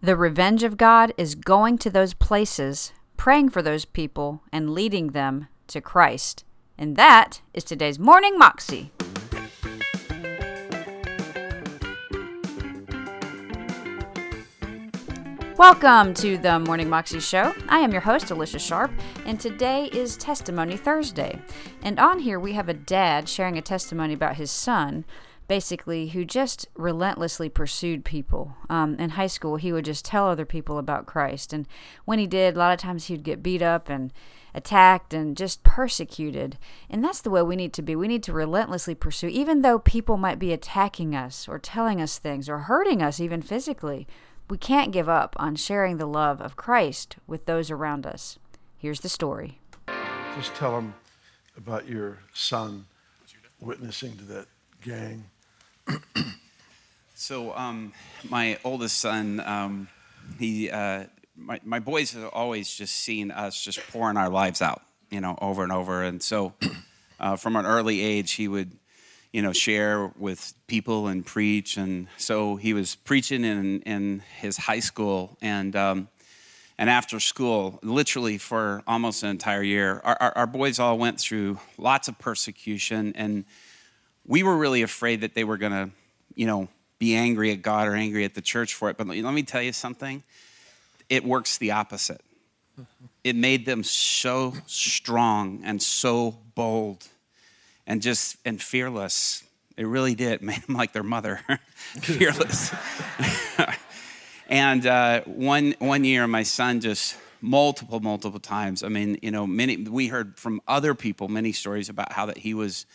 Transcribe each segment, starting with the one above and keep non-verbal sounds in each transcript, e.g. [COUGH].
The revenge of God is going to those places, praying for those people, and leading them to Christ. And that is today's Morning Moxie. Welcome to the Morning Moxie Show. I am your host, Alicia Sharp, and today is Testimony Thursday. And on here, we have a dad sharing a testimony about his son, basically, who just relentlessly pursued people. Um, in high school, he would just tell other people about Christ. And when he did, a lot of times he'd get beat up and attacked and just persecuted. And that's the way we need to be. We need to relentlessly pursue, even though people might be attacking us or telling us things or hurting us, even physically. We can't give up on sharing the love of Christ with those around us. Here's the story. Just tell them about your son witnessing to that gang. [COUGHS] So, um, my oldest son, um, he, uh, my, my boys have always just seen us just pouring our lives out, you know, over and over. And so, [COUGHS] uh, from an early age, he would, you know, share with people and preach. And so he was preaching in, in his high school and, um, and after school, literally for almost an entire year, our, our, our boys all went through lots of persecution. And we were really afraid that they were going to, you know, be angry at God or angry at the church for it. But let me tell you something it works the opposite. It made them so strong and so bold and just and fearless. It really did. It made them like their mother, [LAUGHS] fearless. and uh, one one year, my son just multiple multiple times. I mean, you know, many we heard from other people many stories about how that he was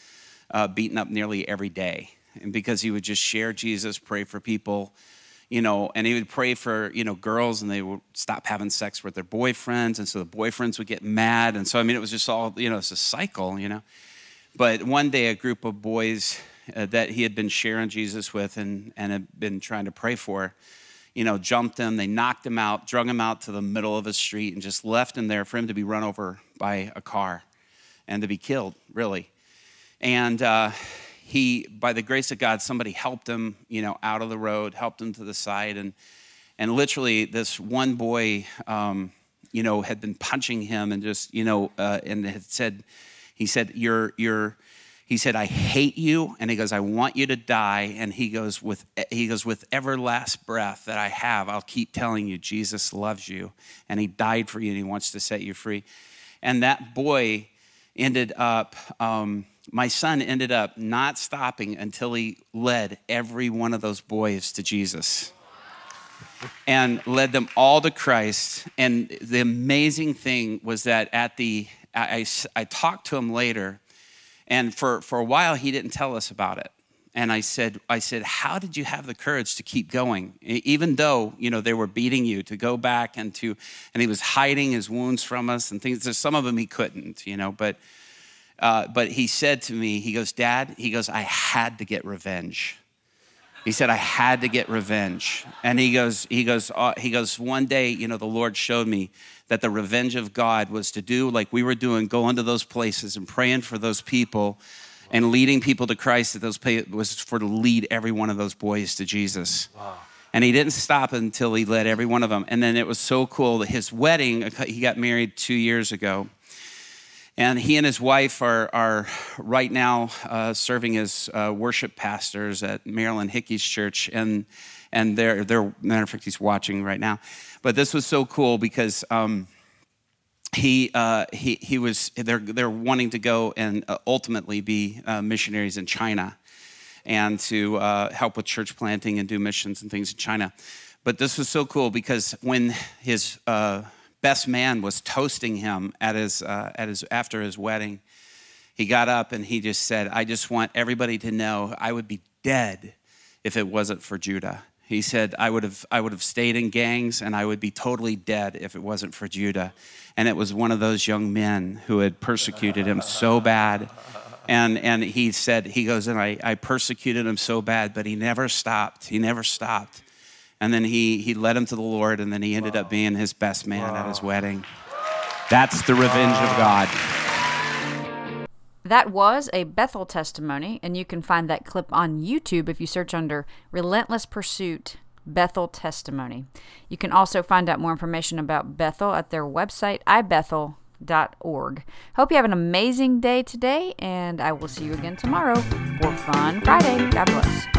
uh, beaten up nearly every day, and because he would just share Jesus, pray for people, you know, and he would pray for you know girls, and they would stop having sex with their boyfriends, and so the boyfriends would get mad, and so I mean, it was just all you know, it's a cycle, you know. But one day, a group of boys uh, that he had been sharing Jesus with and, and had been trying to pray for, you know, jumped him. They knocked him out, drug him out to the middle of a street, and just left him there for him to be run over by a car and to be killed, really. And uh, he, by the grace of God, somebody helped him, you know, out of the road, helped him to the side, and and literally, this one boy, um, you know, had been punching him and just, you know, uh, and had said, he said, "You're, you're." He said, "I hate you," and he goes, "I want you to die." And he goes, "With he goes with every last breath that I have, I'll keep telling you, Jesus loves you, and He died for you, and He wants to set you free." And that boy ended up. Um, my son ended up not stopping until he led every one of those boys to Jesus and led them all to Christ. And the amazing thing was that at the, I, I, I, talked to him later, and for, for a while he didn't tell us about it. And I said, I said, how did you have the courage to keep going, even though you know they were beating you to go back and to, and he was hiding his wounds from us and things. There's some of them he couldn't, you know, but, uh, but he said to me, he goes, Dad, he goes, I had to get revenge. He said, I had to get revenge. And he goes, he goes, uh, he goes, one day, you know, the Lord showed me that the revenge of God was to do like we were doing, go into those places and praying for those people and leading people to Christ. That those pay, was for to lead every one of those boys to Jesus. Wow. And he didn't stop until he led every one of them. And then it was so cool that his wedding, he got married two years ago. And he and his wife are, are right now uh, serving as uh, worship pastors at Marilyn Hickey's church. And, and they're, they're, matter of fact, he's watching right now. But this was so cool because um, he, uh, he, he was, they're, they're wanting to go and uh, ultimately be uh, missionaries in China and to uh, help with church planting and do missions and things in China. But this was so cool because when his best man was toasting him at his, uh, at his, after his wedding. He got up and he just said, I just want everybody to know I would be dead if it wasn't for Judah. He said, I would have, I would have stayed in gangs and I would be totally dead if it wasn't for Judah. And it was one of those young men who had persecuted him so bad. And, and he said, he goes, and I, I persecuted him so bad, but he never stopped. He never stopped. And then he, he led him to the Lord, and then he ended wow. up being his best man wow. at his wedding. That's the revenge of God. That was a Bethel testimony, and you can find that clip on YouTube if you search under Relentless Pursuit Bethel Testimony. You can also find out more information about Bethel at their website, ibethel.org. Hope you have an amazing day today, and I will see you again tomorrow for Fun Friday. God bless.